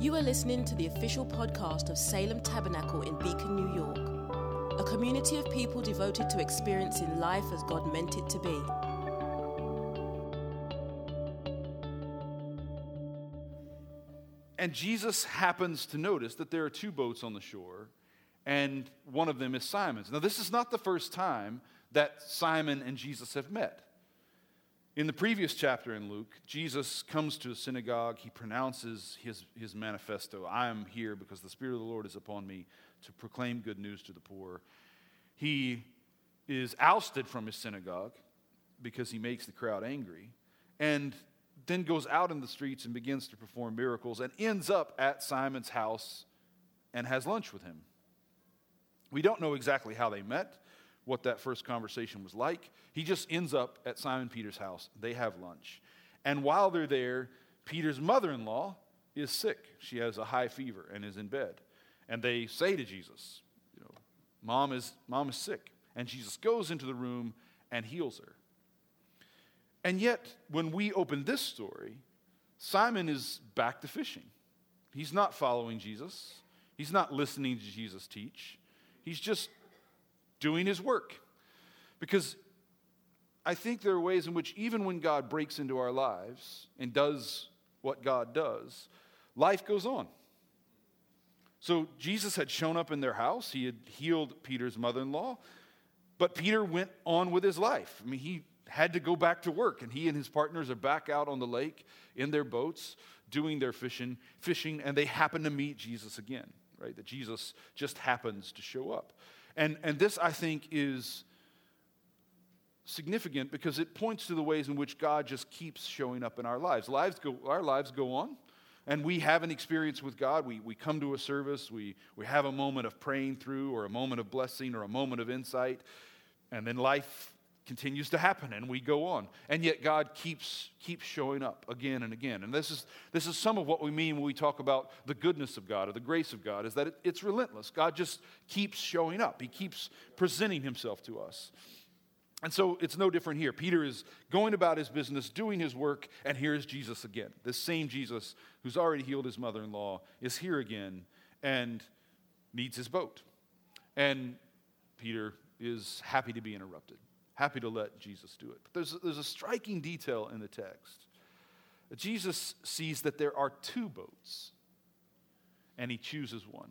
You are listening to the official podcast of Salem Tabernacle in Beacon, New York, a community of people devoted to experiencing life as God meant it to be. And Jesus happens to notice that there are two boats on the shore, and one of them is Simon's. Now, this is not the first time that Simon and Jesus have met. In the previous chapter in Luke, Jesus comes to a synagogue. He pronounces his, his manifesto I am here because the Spirit of the Lord is upon me to proclaim good news to the poor. He is ousted from his synagogue because he makes the crowd angry, and then goes out in the streets and begins to perform miracles and ends up at Simon's house and has lunch with him. We don't know exactly how they met what that first conversation was like. He just ends up at Simon Peter's house. They have lunch. And while they're there, Peter's mother in law is sick. She has a high fever and is in bed. And they say to Jesus, you know, Mom is, Mom is sick. And Jesus goes into the room and heals her. And yet, when we open this story, Simon is back to fishing. He's not following Jesus, he's not listening to Jesus teach. He's just doing his work. Because I think there are ways in which, even when God breaks into our lives and does what God does, life goes on. So Jesus had shown up in their house, he had healed Peter's mother in law, but Peter went on with his life. I mean, he had to go back to work, and he and his partners are back out on the lake in their boats doing their fishing, fishing, and they happen to meet Jesus again, right? That Jesus just happens to show up. And, and this, I think, is significant because it points to the ways in which God just keeps showing up in our lives. lives go, our lives go on, and we have an experience with God. We, we come to a service, we, we have a moment of praying through, or a moment of blessing, or a moment of insight, and then life continues to happen and we go on. And yet god keeps keeps showing up again and again. And this is this is some of what we mean when we talk about the goodness of god or the grace of god is that it, it's relentless. God just keeps showing up. He keeps presenting himself to us. And so it's no different here. Peter is going about his business doing his work and here's jesus again. This same jesus who's already healed his mother-in-law is here again and needs his boat. And peter is happy to be interrupted happy to let Jesus do it. But there's, there's a striking detail in the text. Jesus sees that there are two boats, and he chooses one.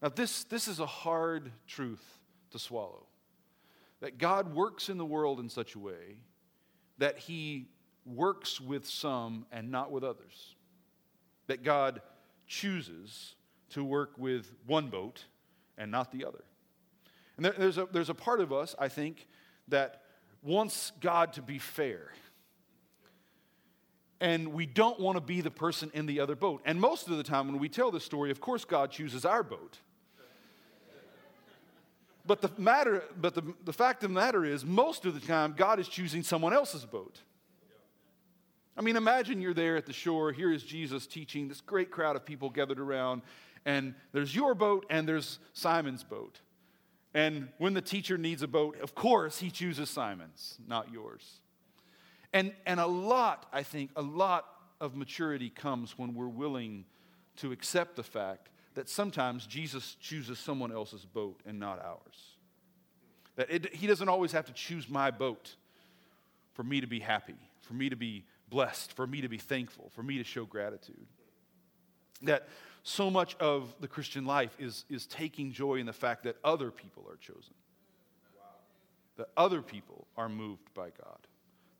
Now, this, this is a hard truth to swallow. That God works in the world in such a way that he works with some and not with others. That God chooses to work with one boat and not the other. And there, there's, a, there's a part of us, I think, that wants God to be fair. And we don't want to be the person in the other boat. And most of the time, when we tell this story, of course, God chooses our boat. But the matter, but the, the fact of the matter is, most of the time, God is choosing someone else's boat. I mean, imagine you're there at the shore. Here is Jesus teaching, this great crowd of people gathered around, and there's your boat and there's Simon's boat. And when the teacher needs a boat, of course, he chooses Simon's, not yours. And, and a lot, I think, a lot of maturity comes when we're willing to accept the fact that sometimes Jesus chooses someone else's boat and not ours. That it, he doesn't always have to choose my boat for me to be happy, for me to be blessed, for me to be thankful, for me to show gratitude. That so much of the Christian life is, is taking joy in the fact that other people are chosen, that other people are moved by God,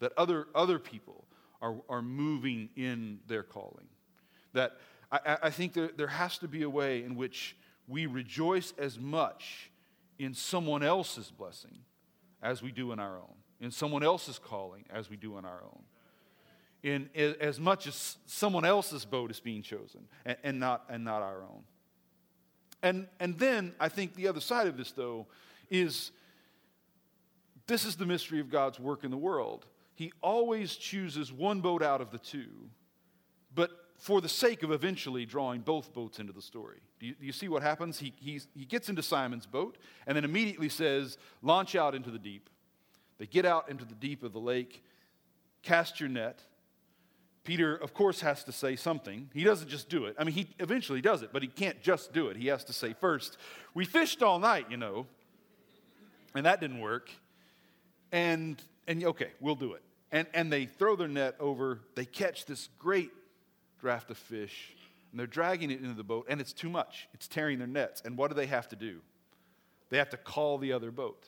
that other, other people are, are moving in their calling. That I, I think there, there has to be a way in which we rejoice as much in someone else's blessing as we do in our own, in someone else's calling as we do in our own in, as much as someone else's boat is being chosen and, and, not, and not our own. And, and then I think the other side of this, though, is this is the mystery of God's work in the world. He always chooses one boat out of the two, but for the sake of eventually drawing both boats into the story. Do you, do you see what happens? He, he gets into Simon's boat and then immediately says, Launch out into the deep. They get out into the deep of the lake, cast your net, Peter, of course, has to say something. He doesn't just do it. I mean, he eventually does it, but he can't just do it. He has to say first, We fished all night, you know, and that didn't work. And, and okay, we'll do it. And, and they throw their net over, they catch this great draft of fish, and they're dragging it into the boat, and it's too much. It's tearing their nets. And what do they have to do? They have to call the other boat.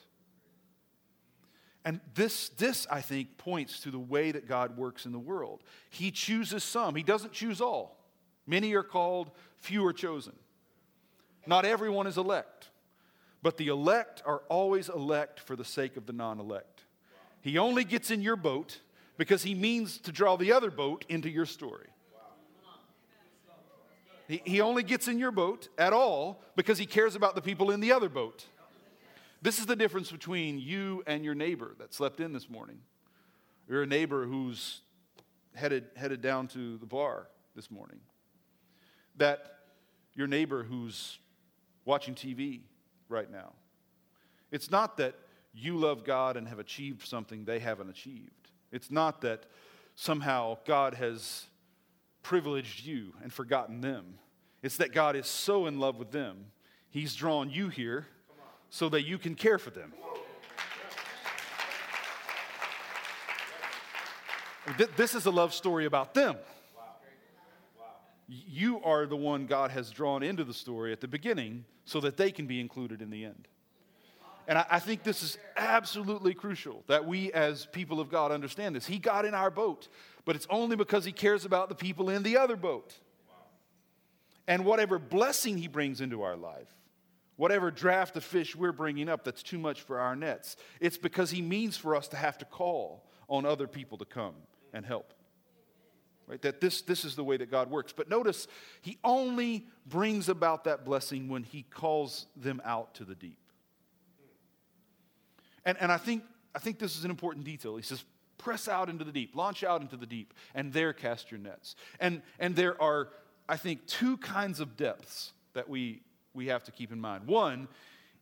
And this, this, I think, points to the way that God works in the world. He chooses some, He doesn't choose all. Many are called, few are chosen. Not everyone is elect, but the elect are always elect for the sake of the non elect. He only gets in your boat because He means to draw the other boat into your story. He, he only gets in your boat at all because He cares about the people in the other boat. This is the difference between you and your neighbor that slept in this morning. You're a neighbor who's headed, headed down to the bar this morning. That your neighbor who's watching TV right now. It's not that you love God and have achieved something they haven't achieved. It's not that somehow God has privileged you and forgotten them. It's that God is so in love with them, He's drawn you here so that you can care for them. This is a love story about them. You are the one God has drawn into the story at the beginning so that they can be included in the end. And I, think this is absolutely crucial that we as people of God understand this. He got in our boat, but it's only because He cares about the people in the other boat. And whatever blessing He brings into our life, whatever draft of fish we're bringing up that's too much for our nets. It's because He means for us to have to call on other people to come and help. Right? That this, this is the way that God works. But notice, He only brings about that blessing when He calls them out to the deep. And, and I, think, I think this is an important detail. He says, press out into the deep, launch out into the deep, and there cast your nets. And, and there are, I think, two kinds of depths that we we have to keep in mind. One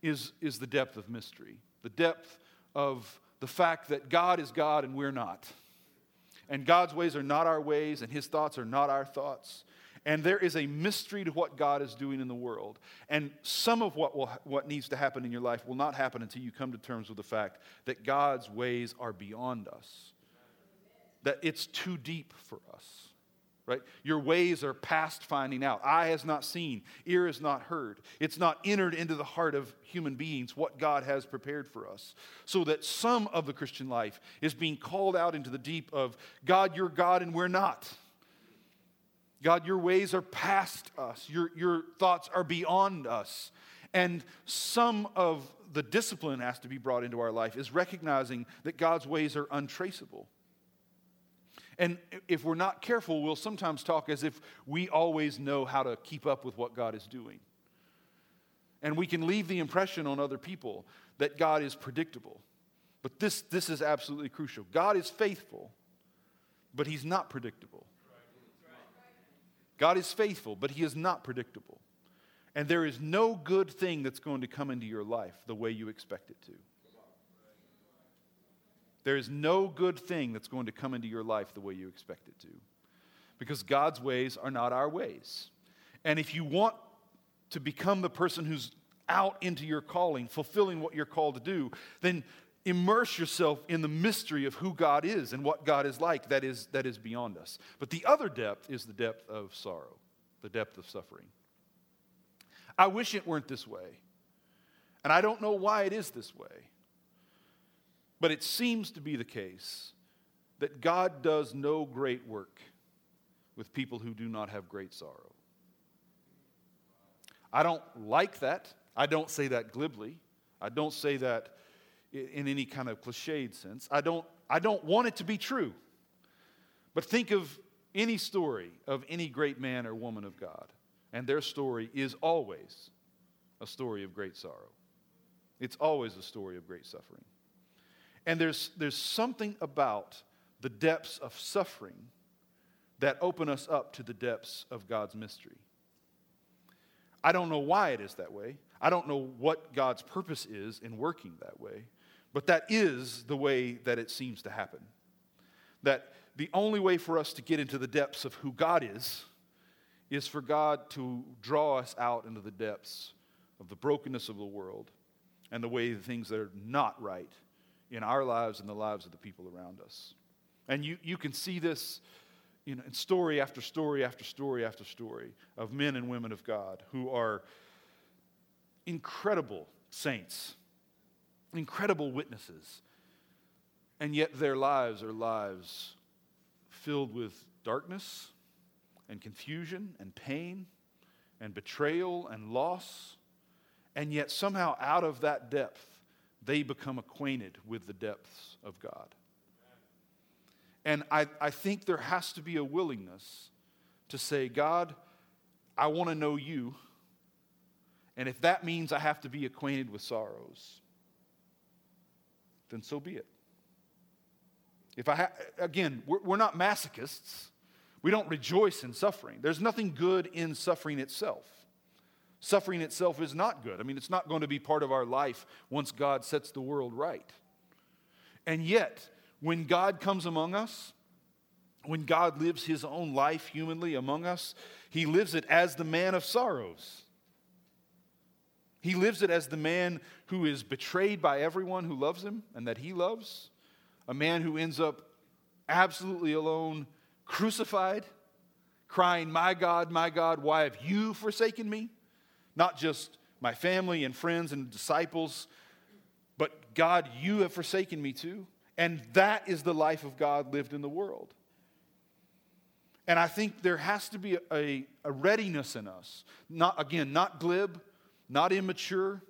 is, is the depth of mystery, the depth of the fact that God is God and we're not. And God's ways are not our ways, and His thoughts are not our thoughts. And there is a mystery to what God is doing in the world. And some of what, will, what needs to happen in your life will not happen until you come to terms with the fact that God's ways are beyond us, that it's too deep for us right? Your ways are past finding out. Eye has not seen, ear has not heard. It's not entered into the heart of human beings what God has prepared for us. So that some of the Christian life is being called out into the deep of God, you're God, and we're not. God, your ways are past us, your, your thoughts are beyond us. And some of the discipline has to be brought into our life is recognizing that God's ways are untraceable. And if we're not careful, we'll sometimes talk as if we always know how to keep up with what God is doing. And we can leave the impression on other people that God is predictable. But this, this is absolutely crucial. God is faithful, but He's not predictable. God is faithful, but He is not predictable. And there is no good thing that's going to come into your life the way you expect it to. There is no good thing that's going to come into your life the way you expect it to. Because God's ways are not our ways. And if you want to become the person who's out into your calling, fulfilling what you're called to do, then immerse yourself in the mystery of who God is and what God is like that is, that is beyond us. But the other depth is the depth of sorrow, the depth of suffering. I wish it weren't this way. And I don't know why it is this way. But it seems to be the case that God does no great work with people who do not have great sorrow. I don't like that. I don't say that glibly. I don't say that in any kind of cliched sense. I don't, I don't want it to be true. But think of any story of any great man or woman of God, and their story is always a story of great sorrow. It's always a story of great suffering. And there's, there's something about the depths of suffering that open us up to the depths of God's mystery. I don't know why it is that way. I don't know what God's purpose is in working that way, but that is the way that it seems to happen. That the only way for us to get into the depths of who God is is for God to draw us out into the depths of the brokenness of the world and the way the things that are not right in our lives and the lives of the people around us. And you, you can see this you know, in story after story after story after story of men and women of God who are incredible saints, incredible witnesses, and yet their lives are lives filled with darkness and confusion and pain and betrayal and loss. And yet, somehow, out of that depth, they become acquainted with the depths of God. And I, I think there has to be a willingness to say, God, I want to know you. And if that means I have to be acquainted with sorrows, then so be it. If I ha- again, we're, we're not masochists. We don't rejoice in suffering. There's nothing good in suffering itself. Suffering itself is not good. I mean, it's not going to be part of our life once God sets the world right. And yet, when God comes among us, when God lives his own life humanly among us, he lives it as the man of sorrows. He lives it as the man who is betrayed by everyone who loves him and that he loves, a man who ends up absolutely alone crucified, crying, My God, my God, why have you forsaken me? Not just my family and friends and disciples, but God, you have forsaken me too. And that is the life of God lived in the world. And I think there has to be a, a, readiness in us. Not, again, not glib, not immature,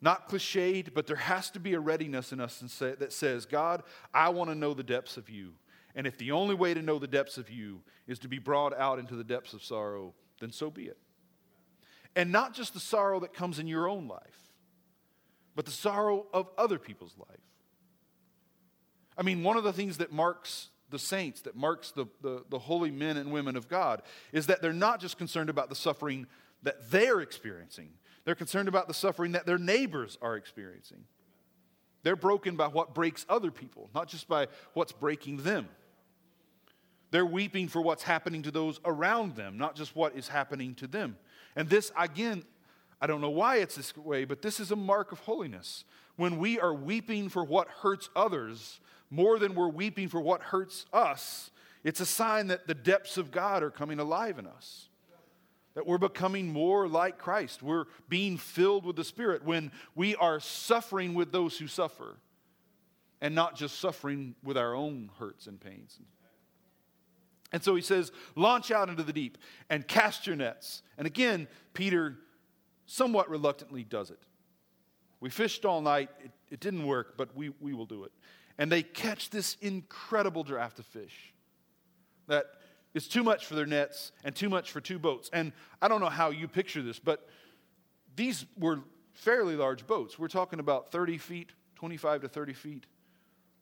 not cliched, but there has to be a readiness in us that says, God, I want to know the depths of you. And if the only way to know the depths of you is to be brought out into the depths of sorrow, then so be it. And not just the sorrow that comes in your own life, but the sorrow of other people's life. I mean, one of the things that marks the saints, that marks the, the, the holy men and women of God, is that they're not just concerned about the suffering that they're experiencing, they're concerned about the suffering that their neighbors are experiencing. They're broken by what breaks other people, not just by what's breaking them. They're weeping for what's happening to those around them, not just what is happening to them. And this, again, I don't know why it's this way, but this is a mark of holiness. When we are weeping for what hurts others more than we're weeping for what hurts us, it's a sign that the depths of God are coming alive in us. That we're becoming more like Christ. We're being filled with the Spirit when we are suffering with those who suffer and not just suffering with our own hurts and pains. And so he says, launch out into the deep and cast your nets. And again, Peter somewhat reluctantly does it. We fished all night, it, it, didn't work, but we, we will do it. And they catch this incredible draft of fish that is too much for their nets and too much for two boats. And I don't know how you picture this, but these were fairly large boats. We're talking about 30 feet, 25 to 30 feet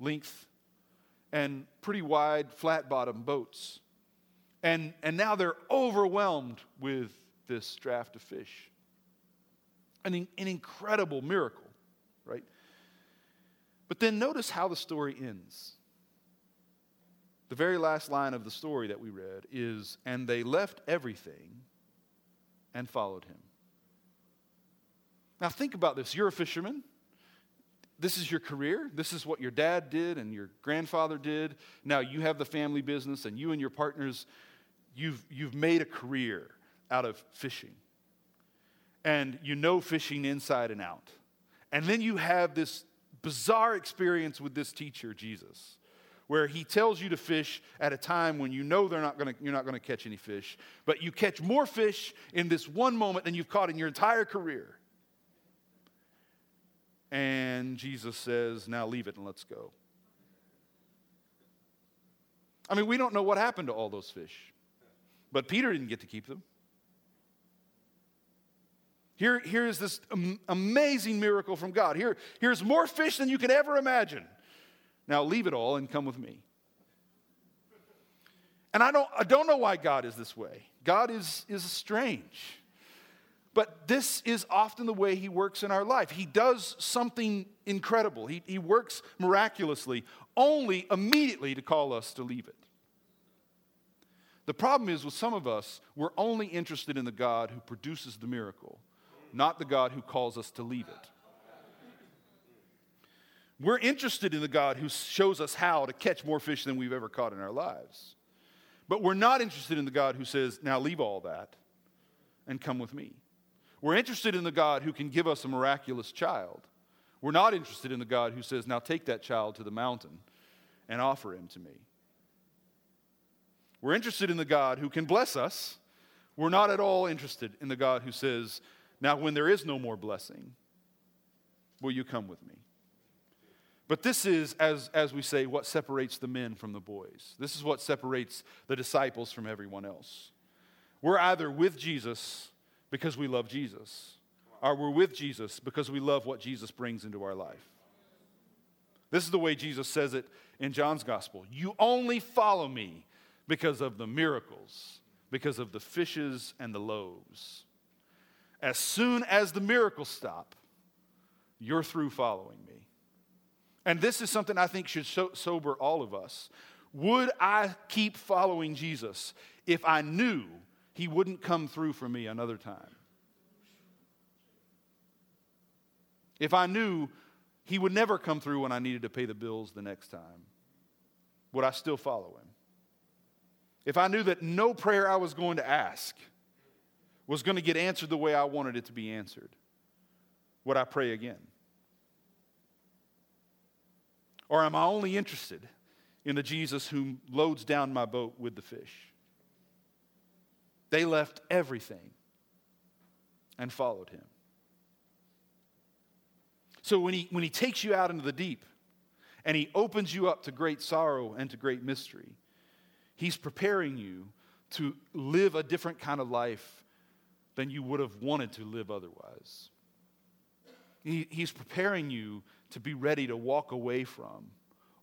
length and pretty wide, flat bottom boats. And, and now they're overwhelmed with this draft of fish. An, an incredible miracle, right? But then notice how the story ends. The very last line of the story that we read is, And they left everything and followed him. Now, think about this. You're a fisherman this is your career. This is what your dad did and your grandfather did. Now you have the family business, and you and your partners, you've, you've made a career out of fishing. And you know fishing inside and out. And then you have this bizarre experience with this teacher, Jesus, where he tells you to fish at a time when you know they're not gonna, you're not going to catch any fish, but you catch more fish in this one moment than you've caught in your entire career. And Jesus says, Now leave it and let's go. I mean, we don't know what happened to all those fish, but Peter didn't get to keep them. Here, here is this amazing miracle from God. Here, here's more fish than you could ever imagine. Now leave it all and come with me. And I don't, I don't know why God is this way. God is, is strange. But this is often the way he works in our life. He does something incredible, he, he works miraculously, only immediately to call us to leave it. The problem is with some of us, we're only interested in the God who produces the miracle, not the God who calls us to leave it. We're interested in the God who shows us how to catch more fish than we've ever caught in our lives. But we're not interested in the God who says, now leave all that and come with me. We're interested in the God who can give us a miraculous child. We're not interested in the God who says, now take that child to the mountain and offer him to me. We're interested in the God who can bless us. We're not at all interested in the God who says, now when there is no more blessing, will you come with me? But this is, as, as we say, what separates the men from the boys. This is what separates the disciples from everyone else. We're either with Jesus because we love Jesus, or we're with Jesus because we love what Jesus brings into our life. This is the way Jesus says it in John's gospel. You only follow me because of the miracles, because of the fishes and the loaves. As soon as the miracles stop, you're through following me. And this is something I think should so- sober all of us. Would I keep following Jesus if I knew he wouldn't come through for me another time. If I knew he would never come through when I needed to pay the bills the next time, would I still follow him? If I knew that no prayer I was going to ask was going to get answered the way I wanted it to be answered, would I pray again? Or am I only interested in the Jesus who loads down my boat with the fish? They left everything and followed him. So when he, when he takes you out into the deep and he opens you up to great sorrow and to great mystery, he's preparing you to live a different kind of life than you would have wanted to live otherwise. He, he's preparing you to be ready to walk away from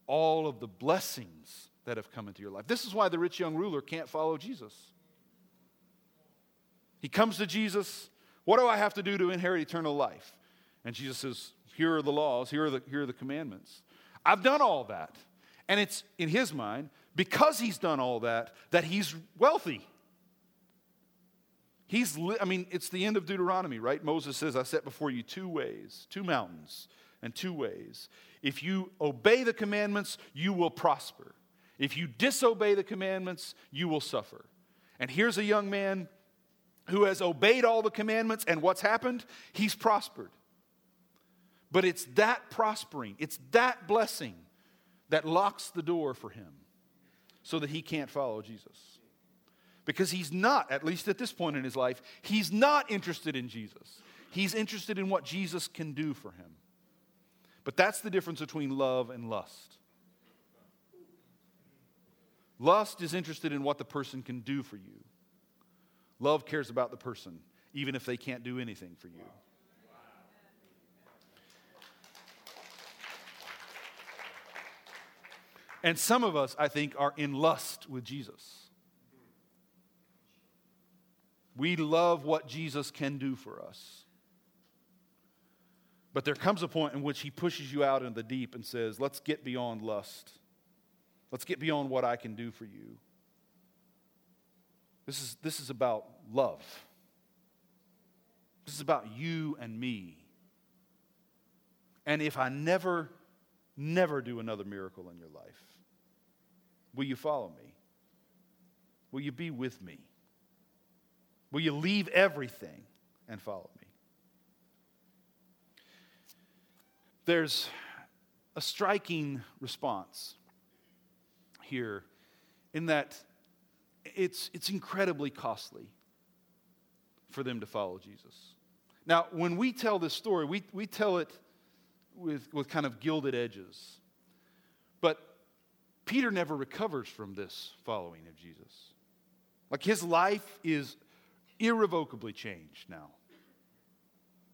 all of the blessings that have come into your life. This is why the rich young ruler can't follow Jesus. He comes to Jesus. What do I have to do to inherit eternal life? And Jesus says, Here are the laws, here are the, here are the commandments. I've done all that. And it's in his mind, because he's done all that, that he's wealthy. He's, li- I mean, it's the end of Deuteronomy, right? Moses says, I set before you two ways, two mountains, and two ways. If you obey the commandments, you will prosper. If you disobey the commandments, you will suffer. And here's a young man who has obeyed all the commandments, and what's happened? He's prospered. But it's that prospering, it's that blessing that locks the door for him so that he can't follow Jesus. Because he's not, at least at this point in his life, he's not interested in Jesus. He's interested in what Jesus can do for him. But that's the difference between love and lust. Lust is interested in what the person can do for you. Love cares about the person, even if they can't do anything for you. And some of us, I think, are in lust with Jesus. We love what Jesus can do for us. But there comes a point in which he pushes you out into the deep and says, Let's get beyond lust. Let's get beyond what I can do for you. This is, this is about love. This is about you and me. And if I never, never do another miracle in your life, will you follow me? Will you be with me? Will you leave everything and follow me? There's a striking response here in that it's, it's incredibly costly for them to follow Jesus. Now, when we tell this story, we, we tell it with, with kind of gilded edges. But Peter never recovers from this following of Jesus. Like his life is irrevocably changed now.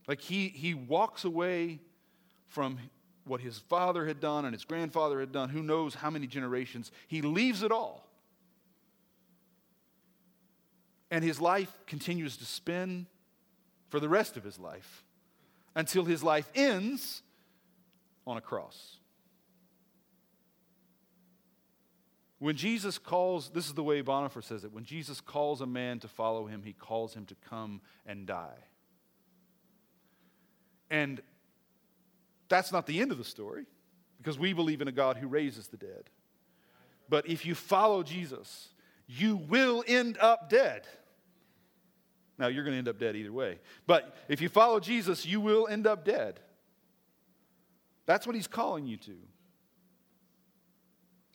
Like he, he walks away from what his father had done and his grandfather had done, who knows how many generations. He leaves it all and his life continues to spin for the rest of his life until his life ends on a cross. When Jesus calls, this is the way Bonhoeffer says it when Jesus calls a man to follow him, he calls him to come and die. And that's not the end of the story because we believe in a God who raises the dead. But if you follow Jesus, you will end up dead. Now, you're going to end up dead either way. But if you follow Jesus, you will end up dead. That's what he's calling you to.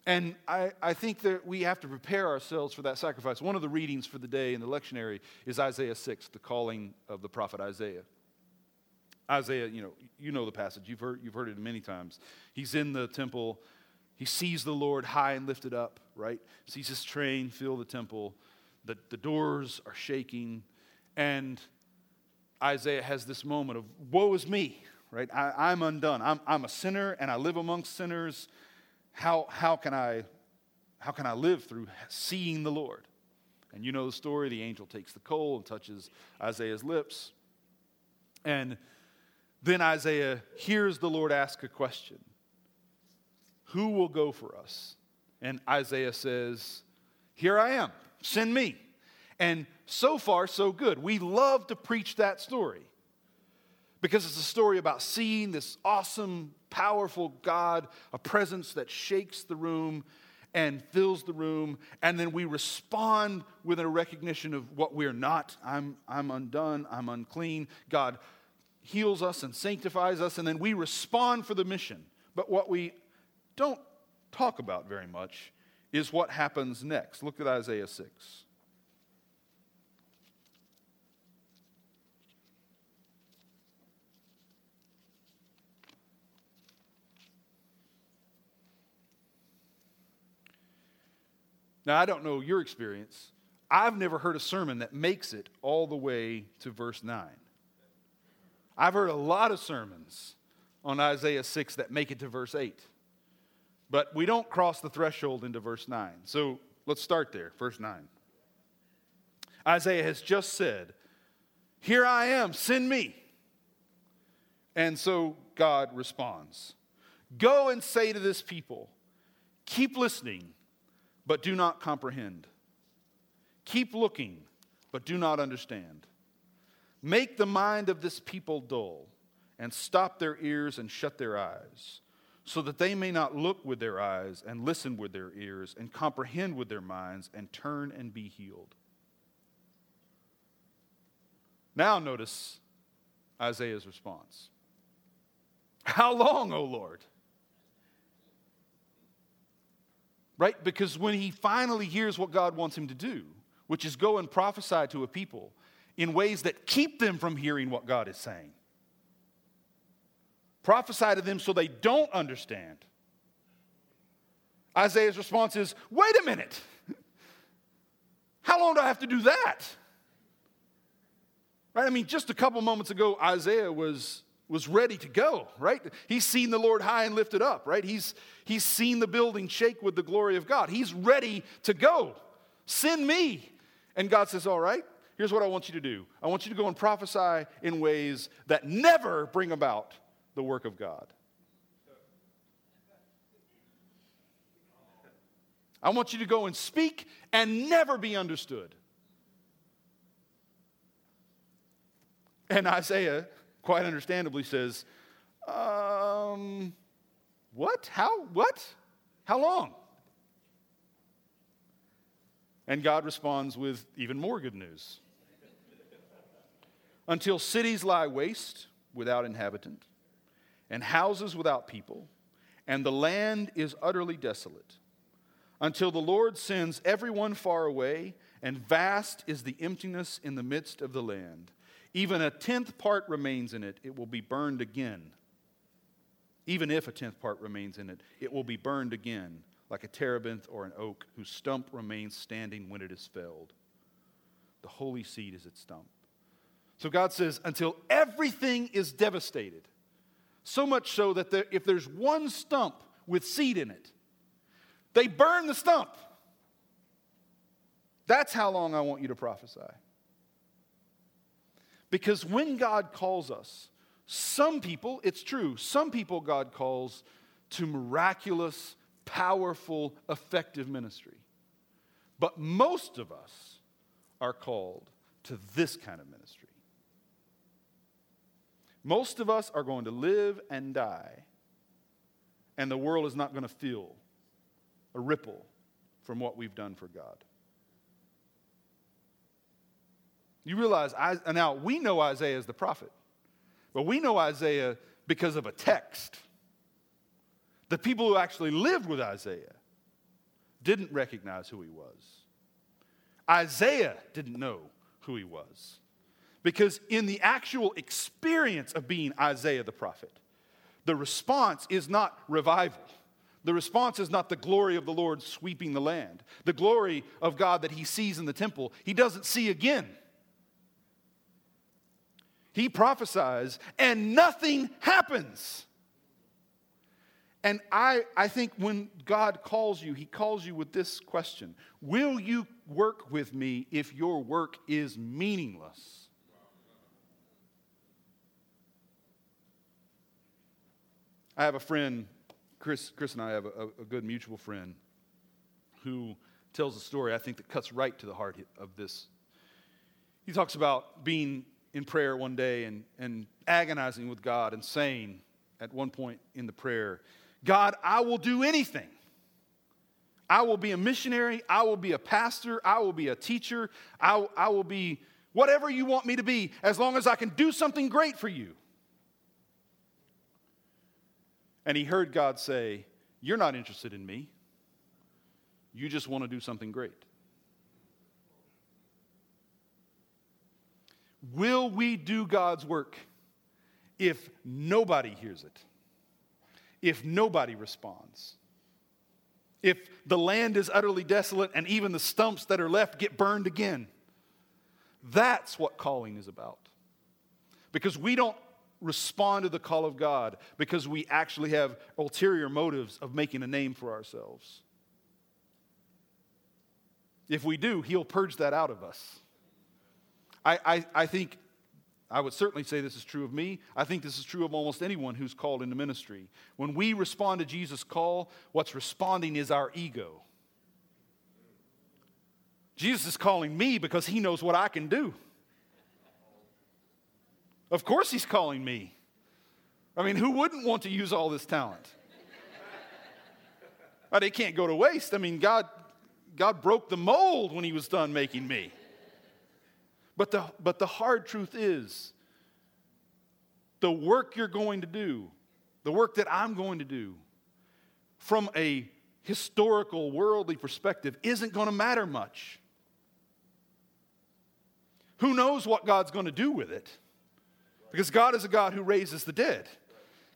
And I, I think that we have to prepare ourselves for that sacrifice. One of the readings for the day in the lectionary is Isaiah 6, the calling of the prophet Isaiah. Isaiah, you know, you know the passage. You've heard, you've heard it many times. He's in the temple. He sees the Lord high and lifted up, right? Sees his train fill the temple. The, the doors are shaking. And Isaiah has this moment of, woe is me, right? I, am undone. I'm, I'm a sinner and I live amongst sinners. How, how, can I, how can I live through seeing the Lord? And you know the story. The angel takes the coal and touches Isaiah's lips. And then Isaiah hears the Lord ask a question Who will go for us? And Isaiah says, Here I am, send me. And so far, so good. We love to preach that story because it's a story about seeing this awesome, powerful God, a presence that shakes the room and fills the room, and then we respond with a recognition of what we're not. I'm, I'm undone, I'm unclean. God heals us and sanctifies us, and then we respond for the mission. But what we don't talk about very much is what happens next. Look at Isaiah 6. Now, I don't know your experience. I've never heard a sermon that makes it all the way to verse 9. I've heard a lot of sermons on Isaiah 6 that make it to verse 8. But we don't cross the threshold into verse 9. So let's start there, verse 9. Isaiah has just said, Here I am, send me. And so God responds Go and say to this people, Keep listening but do not comprehend. Keep looking, but do not understand. Make the mind of this people dull, and stop their ears and shut their eyes, so that they may not look with their eyes and listen with their ears and comprehend with their minds and turn and be healed. Now, notice Isaiah's response How long, O Lord? Right? Because when he finally hears what God wants him to do, which is go and prophesy to a people in ways that keep them from hearing what God is saying, prophesy to them so they don't understand. Isaiah's response is wait a minute. How long do I have to do that? Right? I mean, just a couple moments ago, Isaiah was was ready to go, right? He's seen the Lord high and lifted up, right? He's, he's seen the building shake with the glory of God. He's ready to go. Send me. And God says, All right, here's what I want you to do I want you to go and prophesy in ways that never bring about the work of God. I want you to go and speak and never be understood. And Isaiah quite understandably says, um, What? How? What? How long? And God responds with even more good news. Until cities lie waste without inhabitant, and houses without people, and the land is utterly desolate. Until the Lord sends everyone far away, and vast is the emptiness in the midst of the land even a tenth part remains in it, it will be burned again. Even if a tenth part remains in it, it will be burned again, like a terebinth or an oak whose stump remains standing when it is felled. The holy seed is its stump. So God says, until everything is devastated, so much so that if there's one stump with seed in it, they burn the stump. That's how long I want you to prophesy. Because when God calls us, some people, it's true, some people God calls to miraculous, powerful, effective ministry. But most of us are called to this kind of ministry. Most of us are going to live and die, and the world is not going to feel a ripple from what we've done for God. You realize, now we know Isaiah as the prophet, but we know Isaiah because of a text. The people who actually lived with Isaiah didn't recognize who he was. Isaiah didn't know who he was. Because in the actual experience of being Isaiah the prophet, the response is not revival. The response is not the glory of the Lord sweeping the land, the glory of God that he sees in the temple, he doesn't see again. He prophesies, and nothing happens. And I, I think when God calls you, He calls you with this question Will you work with me if your work is meaningless? I have a friend, Chris, Chris and I have a, a good mutual friend who tells a story I think that cuts right to the heart of this. He talks about being in prayer one day and, and agonizing with God and saying at one point in the prayer, God, I will do anything. I will be a missionary. I will be a pastor. I will be a teacher. I, I will be whatever you want me to be as long as I can do something great for you. And he heard God say, You're not interested in me. You just want to do something great. Will we do God's work if nobody hears it? If nobody responds? If the land is utterly desolate and even the stumps that are left get burned again? That's what calling is about. Because we don't respond to the call of God because we actually have ulterior motives of making a name for ourselves. If we do, He'll purge that out of us. I, I, I think, I would certainly say this is true of me. I think this is true of almost anyone who's called into ministry. When we respond to Jesus' call, what's responding is our ego. Jesus is calling me because he knows what I can do. Of course, he's calling me. I mean, who wouldn't want to use all this talent? Oh, but it can't go to waste. I mean, God, God broke the mold when he was done making me. But the, but the hard truth is the work you're going to do, the work that I'm going to do, from a historical, worldly perspective, isn't going to matter much. Who knows what God's going to do with it? Because God is a God who raises the dead.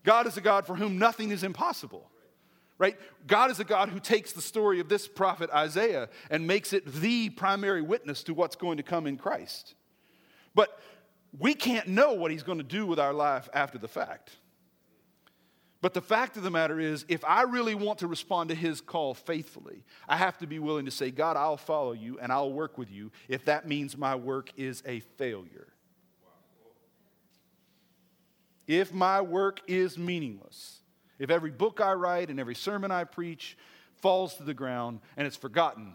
God is a God for whom nothing is impossible. Right? God is a God who takes the story of this prophet Isaiah and makes it the primary witness to what's going to come in Christ. But we can't know what he's going to do with our life after the fact. But the fact of the matter is, if I really want to respond to his call faithfully, I have to be willing to say, God, I'll follow you and I'll work with you if that means my work is a failure. If my work is meaningless, if every book I write and every sermon I preach falls to the ground and it's forgotten,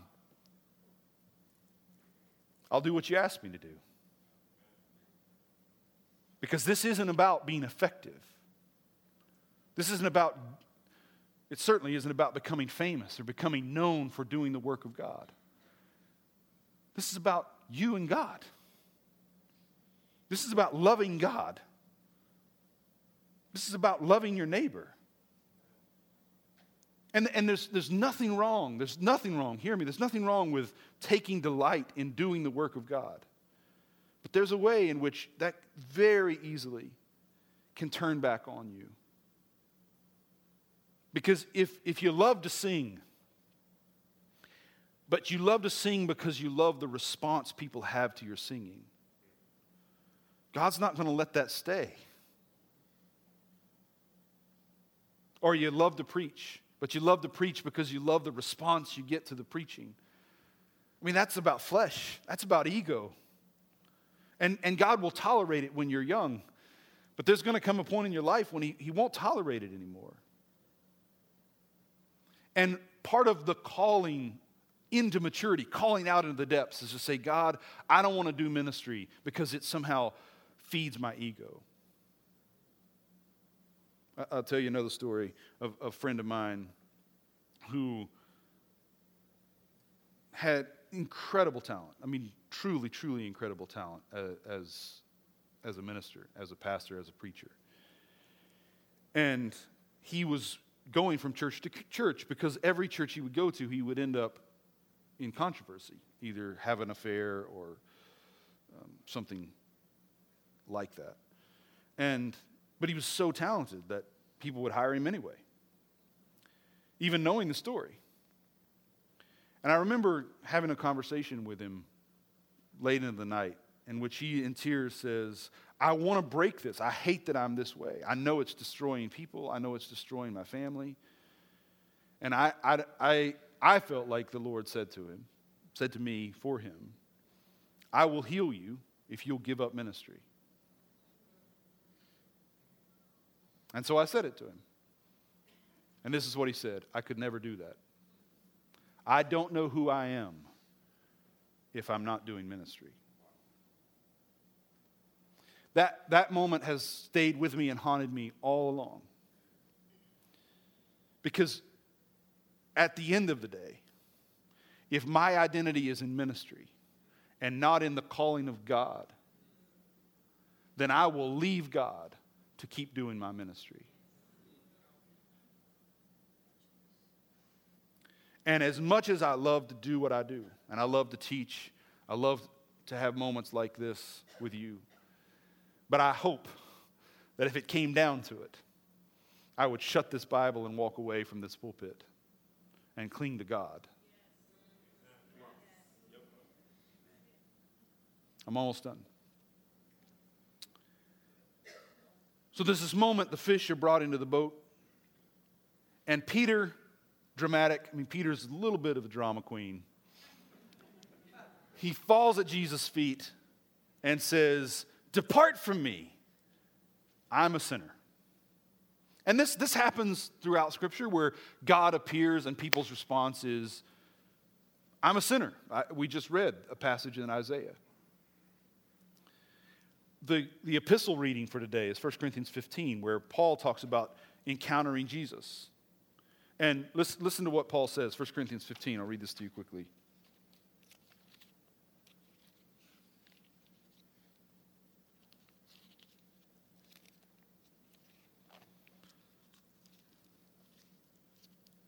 I'll do what you ask me to do. Because this isn't about being effective. This isn't about, it certainly isn't about becoming famous or becoming known for doing the work of God. This is about you and God. This is about loving God. This is about loving your neighbor. And, and there's, there's nothing wrong, there's nothing wrong, hear me, there's nothing wrong with taking delight in doing the work of God. But there's a way in which that very easily can turn back on you. Because if, if you love to sing, but you love to sing because you love the response people have to your singing, God's not going to let that stay. Or you love to preach, but you love to preach because you love the response you get to the preaching. I mean, that's about flesh, that's about ego. And, and God will tolerate it when you're young. But there's going to come a point in your life when he, he won't tolerate it anymore. And part of the calling into maturity, calling out into the depths, is to say, God, I don't want to do ministry because it somehow feeds my ego. I'll tell you another story of a friend of mine who had incredible talent. I mean, truly, truly incredible talent uh, as, as a minister, as a pastor, as a preacher. And he was going from church to church because every church he would go to, he would end up in controversy, either have an affair or um, something like that. And, but he was so talented that people would hire him anyway, even knowing the story. And I remember having a conversation with him late into the night in which he, in tears, says, I want to break this. I hate that I'm this way. I know it's destroying people, I know it's destroying my family. And I, I, I, I felt like the Lord said to him, said to me for him, I will heal you if you'll give up ministry. And so I said it to him. And this is what he said I could never do that. I don't know who I am if I'm not doing ministry. That, that moment has stayed with me and haunted me all along. Because at the end of the day, if my identity is in ministry and not in the calling of God, then I will leave God to keep doing my ministry. And as much as I love to do what I do, and I love to teach, I love to have moments like this with you, but I hope that if it came down to it, I would shut this Bible and walk away from this pulpit and cling to God. I'm almost done. So there's this moment the fish are brought into the boat, and Peter dramatic. I mean, Peter's a little bit of a drama queen. He falls at Jesus' feet and says, Depart from me. I'm a sinner. And this, this happens throughout Scripture where God appears and people's response is, I'm a sinner. I, we just read a passage in Isaiah. The, the epistle reading for today is 1 Corinthians 15, where Paul talks about encountering Jesus. And listen, listen to what Paul says, 1 Corinthians 15. I'll read this to you quickly.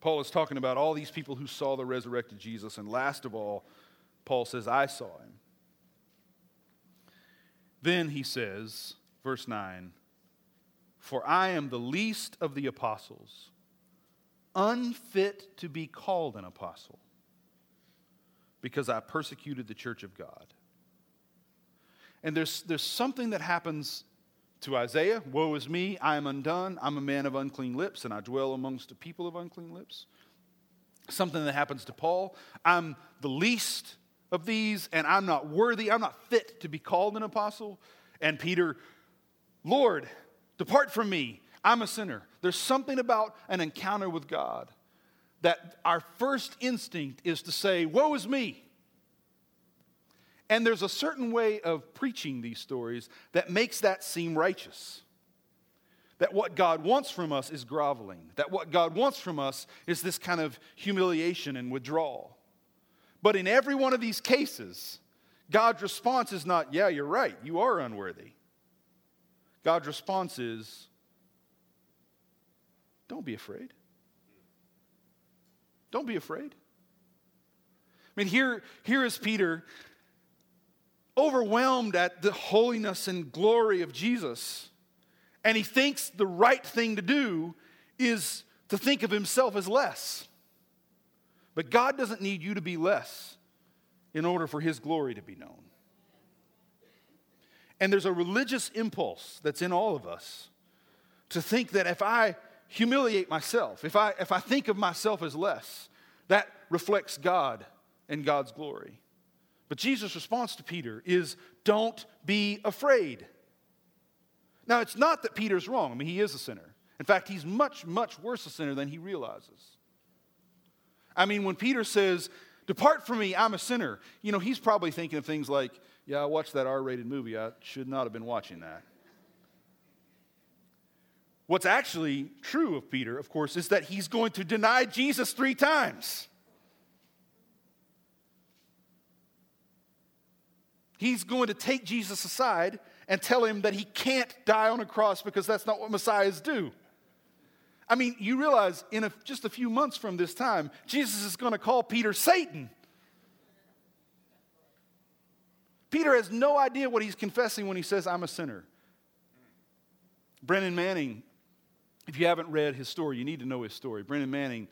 Paul is talking about all these people who saw the resurrected Jesus, and last of all, Paul says, I saw him. Then he says, verse 9, For I am the least of the apostles unfit to be called an apostle because I persecuted the church of God. And there's, there's something that happens to Isaiah Woe is me, I am undone. I'm a man of unclean lips, and I dwell amongst a people of unclean lips. Something that happens to Paul I'm the least of these, and I'm not worthy, I'm not fit to be called an apostle. And Peter, Lord, depart from me. I'm a sinner. There's something about an encounter with God that our first instinct is to say, Woe is me. And there's a certain way of preaching these stories that makes that seem righteous. That what God wants from us is groveling. That what God wants from us is this kind of humiliation and withdrawal. But in every one of these cases, God's response is not, Yeah, you're right, you are unworthy. God's response is, don't be afraid. Don't be afraid. I mean, here, here is Peter overwhelmed at the holiness and glory of Jesus, and he thinks the right thing to do is to think of himself as less. But God doesn't need you to be less in order for his glory to be known. And there's a religious impulse that's in all of us to think that if I humiliate myself, if I, if I think of myself as less, that reflects God and God's glory. But Jesus' response to Peter is don't be afraid. Now, it's not that Peter's wrong. I mean, he is a sinner. In fact, he's much, much worse a sinner than he realizes. I mean, when Peter says, Depart from me, I'm a sinner, you know, he's probably thinking of things like, Yeah, I watched that R rated movie. I should not have been watching that. What's actually true of Peter, of course, is that he's going to deny Jesus three times. He's going to take Jesus aside and tell him that he can't die on a cross because that's not what Messiahs do. I mean, you realize in a, just a few months from this time, Jesus is going to call Peter Satan. Peter has no idea what he's confessing when he says, I'm a sinner. Brennan Manning, if you haven't read his story, you need to know his story. Brennan Manning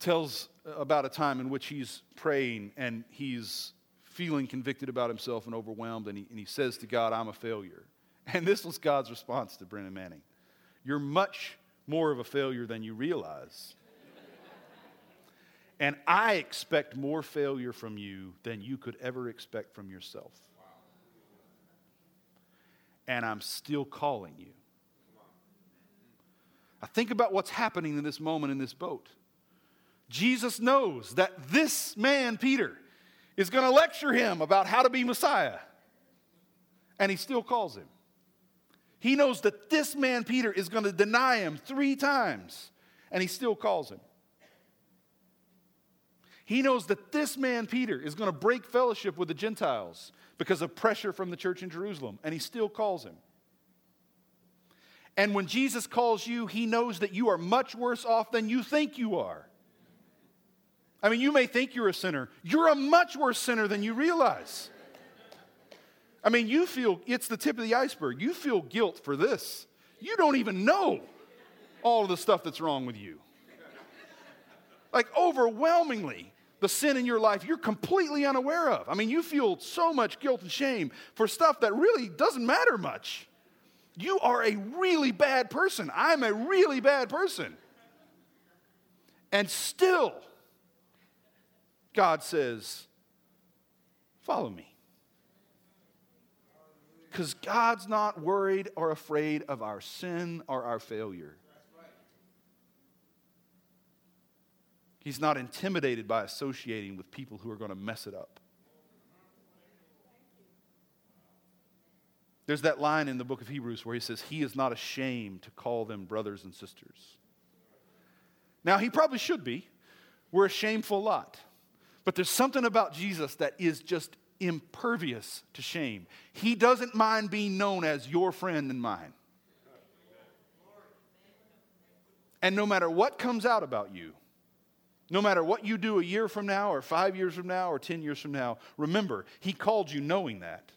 tells about a time in which he's praying and he's feeling convicted about himself and overwhelmed, and he, and he says to God, I'm a failure. And this was God's response to Brennan Manning You're much more of a failure than you realize. and I expect more failure from you than you could ever expect from yourself. And I'm still calling you. I think about what's happening in this moment in this boat. Jesus knows that this man, Peter, is going to lecture him about how to be Messiah. And he still calls him. He knows that this man, Peter, is going to deny him three times, and he still calls him. He knows that this man, Peter, is going to break fellowship with the Gentiles because of pressure from the church in Jerusalem, and he still calls him. And when Jesus calls you, he knows that you are much worse off than you think you are. I mean, you may think you're a sinner, you're a much worse sinner than you realize. I mean, you feel it's the tip of the iceberg. You feel guilt for this. You don't even know all of the stuff that's wrong with you. Like, overwhelmingly, the sin in your life you're completely unaware of. I mean, you feel so much guilt and shame for stuff that really doesn't matter much. You are a really bad person. I'm a really bad person. And still, God says, Follow me because God's not worried or afraid of our sin or our failure. He's not intimidated by associating with people who are going to mess it up. There's that line in the book of Hebrews where he says, He is not ashamed to call them brothers and sisters. Now, he probably should be. We're a shameful lot. But there's something about Jesus that is just impervious to shame. He doesn't mind being known as your friend and mine. And no matter what comes out about you, no matter what you do a year from now, or five years from now, or 10 years from now, remember, He called you knowing that.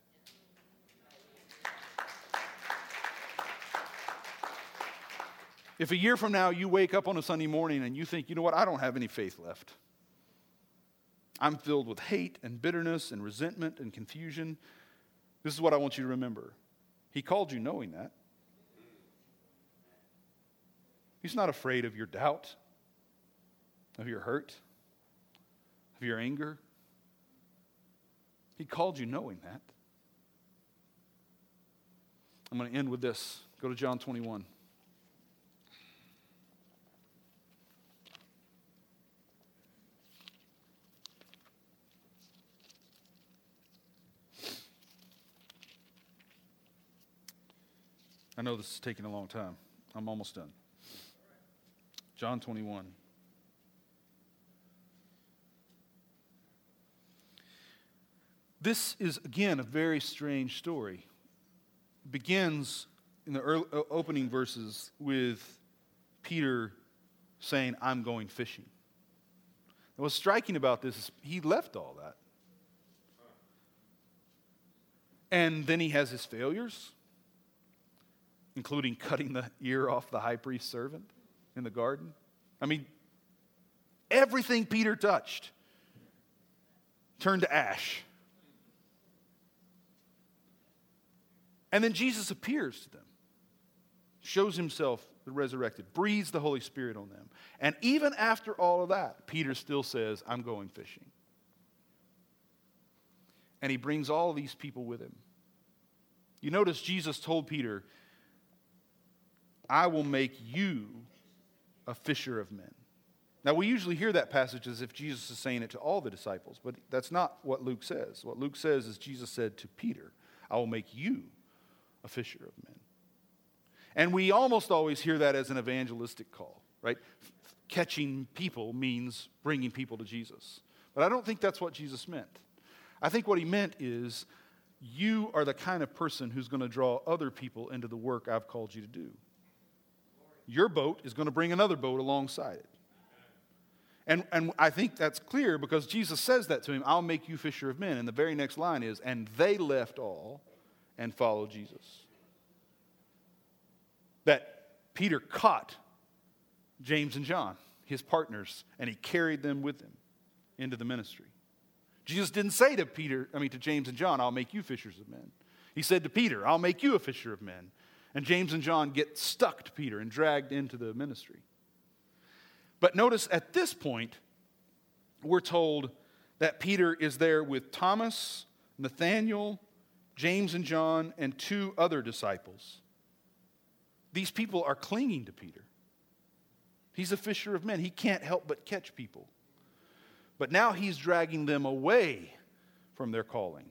If a year from now you wake up on a Sunday morning and you think, you know what, I don't have any faith left. I'm filled with hate and bitterness and resentment and confusion. This is what I want you to remember. He called you knowing that. He's not afraid of your doubt, of your hurt, of your anger. He called you knowing that. I'm going to end with this. Go to John 21. I know this is taking a long time. I'm almost done. John 21. This is, again, a very strange story. It begins in the early, opening verses with Peter saying, I'm going fishing. And what's striking about this is he left all that. And then he has his failures including cutting the ear off the high priest's servant in the garden. I mean, everything Peter touched turned to ash. And then Jesus appears to them, shows himself the resurrected, breathes the Holy Spirit on them. And even after all of that, Peter still says, I'm going fishing. and he brings all these people with him. You notice Jesus told Peter, I will make you a fisher of men. Now, we usually hear that passage as if Jesus is saying it to all the disciples, but that's not what Luke says. What Luke says is Jesus said to Peter, I will make you a fisher of men. And we almost always hear that as an evangelistic call, right? Catching people means bringing people to Jesus. But I don't think that's what Jesus meant. I think what he meant is you are the kind of person who's going to draw other people into the work I've called you to do. Your boat is going to bring another boat alongside it. And, and I think that's clear because Jesus says that to him I'll make you fisher of men. And the very next line is, and they left all and followed Jesus. That Peter caught James and John, his partners, and he carried them with him into the ministry. Jesus didn't say to Peter, I mean to James and John, I'll make you fishers of men. He said to Peter, I'll make you a fisher of men. And James and John get stuck to Peter and dragged into the ministry. But notice at this point, we're told that Peter is there with Thomas, Nathanael, James and John, and two other disciples. These people are clinging to Peter. He's a fisher of men. He can't help but catch people. But now he's dragging them away from their calling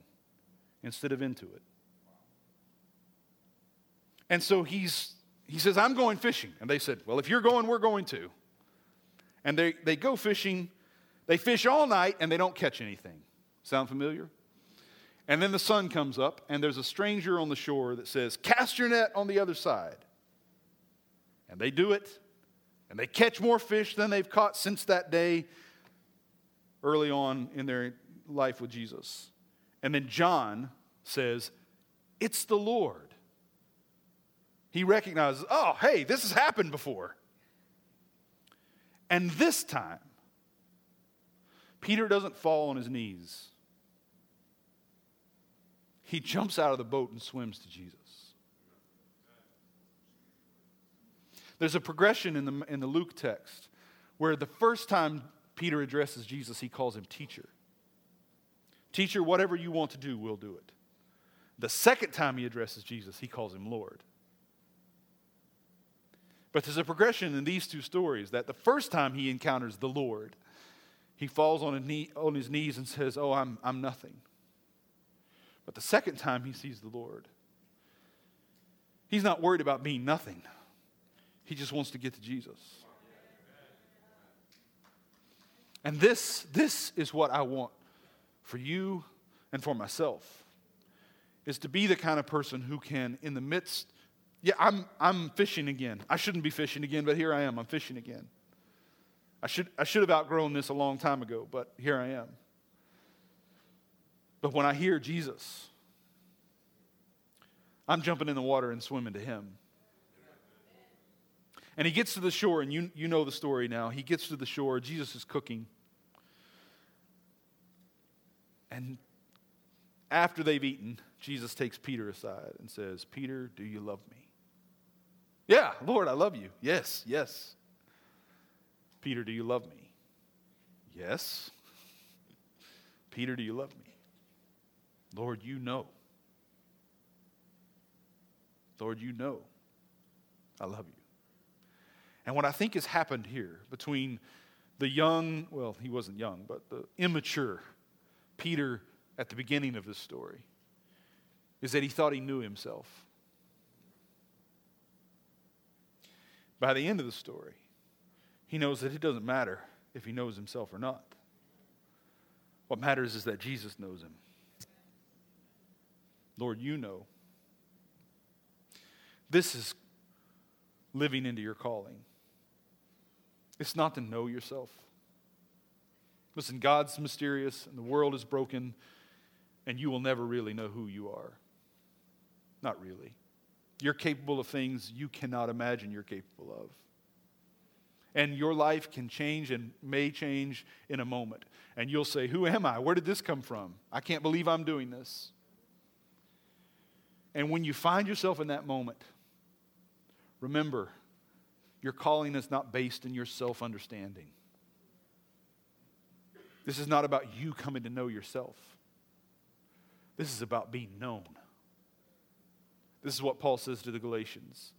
instead of into it. And so he's, he says, I'm going fishing. And they said, Well, if you're going, we're going too. And they, they go fishing. They fish all night and they don't catch anything. Sound familiar? And then the sun comes up and there's a stranger on the shore that says, Cast your net on the other side. And they do it. And they catch more fish than they've caught since that day early on in their life with Jesus. And then John says, It's the Lord. He recognizes, oh, hey, this has happened before. And this time, Peter doesn't fall on his knees. He jumps out of the boat and swims to Jesus. There's a progression in the, in the Luke text where the first time Peter addresses Jesus, he calls him teacher. Teacher, whatever you want to do, we'll do it. The second time he addresses Jesus, he calls him Lord. But there's a progression in these two stories that the first time he encounters the Lord, he falls on knee, on his knees and says, Oh, I'm, I'm nothing. But the second time he sees the Lord, he's not worried about being nothing. He just wants to get to Jesus. And this, this is what I want for you and for myself is to be the kind of person who can, in the midst yeah, I'm, I'm fishing again. I shouldn't be fishing again, but here I am. I'm fishing again. I should, I should have outgrown this a long time ago, but here I am. But when I hear Jesus, I'm jumping in the water and swimming to him. And he gets to the shore, and you, you know the story now. He gets to the shore, Jesus is cooking. And after they've eaten, Jesus takes Peter aside and says, Peter, do you love me? Yeah, Lord, I love you. Yes, yes. Peter, do you love me? Yes. Peter, do you love me? Lord, you know. Lord, you know I love you. And what I think has happened here between the young, well, he wasn't young, but the immature Peter at the beginning of this story is that he thought he knew himself. By the end of the story, he knows that it doesn't matter if he knows himself or not. What matters is that Jesus knows him. Lord, you know. This is living into your calling. It's not to know yourself. Listen, God's mysterious and the world is broken, and you will never really know who you are. Not really. You're capable of things you cannot imagine you're capable of. And your life can change and may change in a moment. And you'll say, Who am I? Where did this come from? I can't believe I'm doing this. And when you find yourself in that moment, remember, your calling is not based in your self understanding. This is not about you coming to know yourself. This is about being known. This is what Paul says to the Galatians.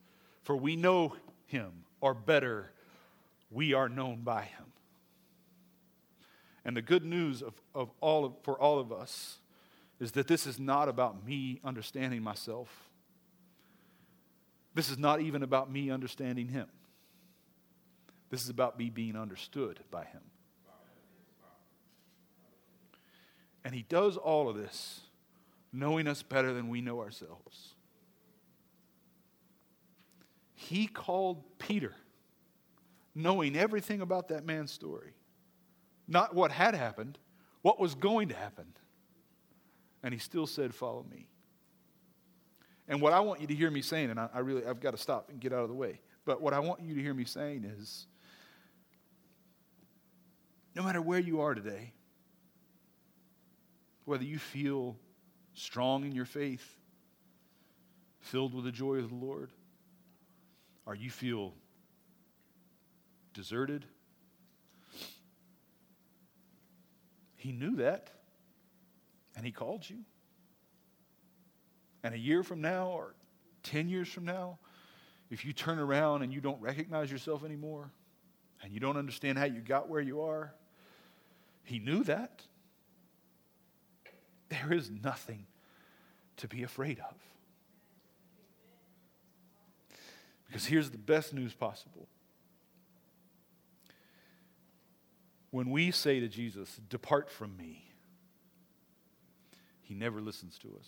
For we know him, or better, we are known by him. And the good news of, of all of, for all of us is that this is not about me understanding myself. This is not even about me understanding him. This is about me being understood by him. And he does all of this knowing us better than we know ourselves. He called Peter knowing everything about that man's story. Not what had happened, what was going to happen. And he still said, Follow me. And what I want you to hear me saying, and I, I really, I've got to stop and get out of the way, but what I want you to hear me saying is no matter where you are today, whether you feel strong in your faith, filled with the joy of the Lord, or you feel deserted, He knew that, and He called you. And a year from now, or 10 years from now, if you turn around and you don't recognize yourself anymore, and you don't understand how you got where you are, He knew that. There is nothing to be afraid of. Because here's the best news possible. When we say to Jesus, Depart from me, he never listens to us.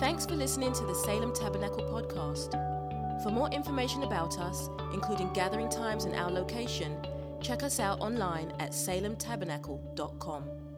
Thanks for listening to the Salem Tabernacle podcast. For more information about us, including gathering times and our location, check us out online at salemtabernacle.com.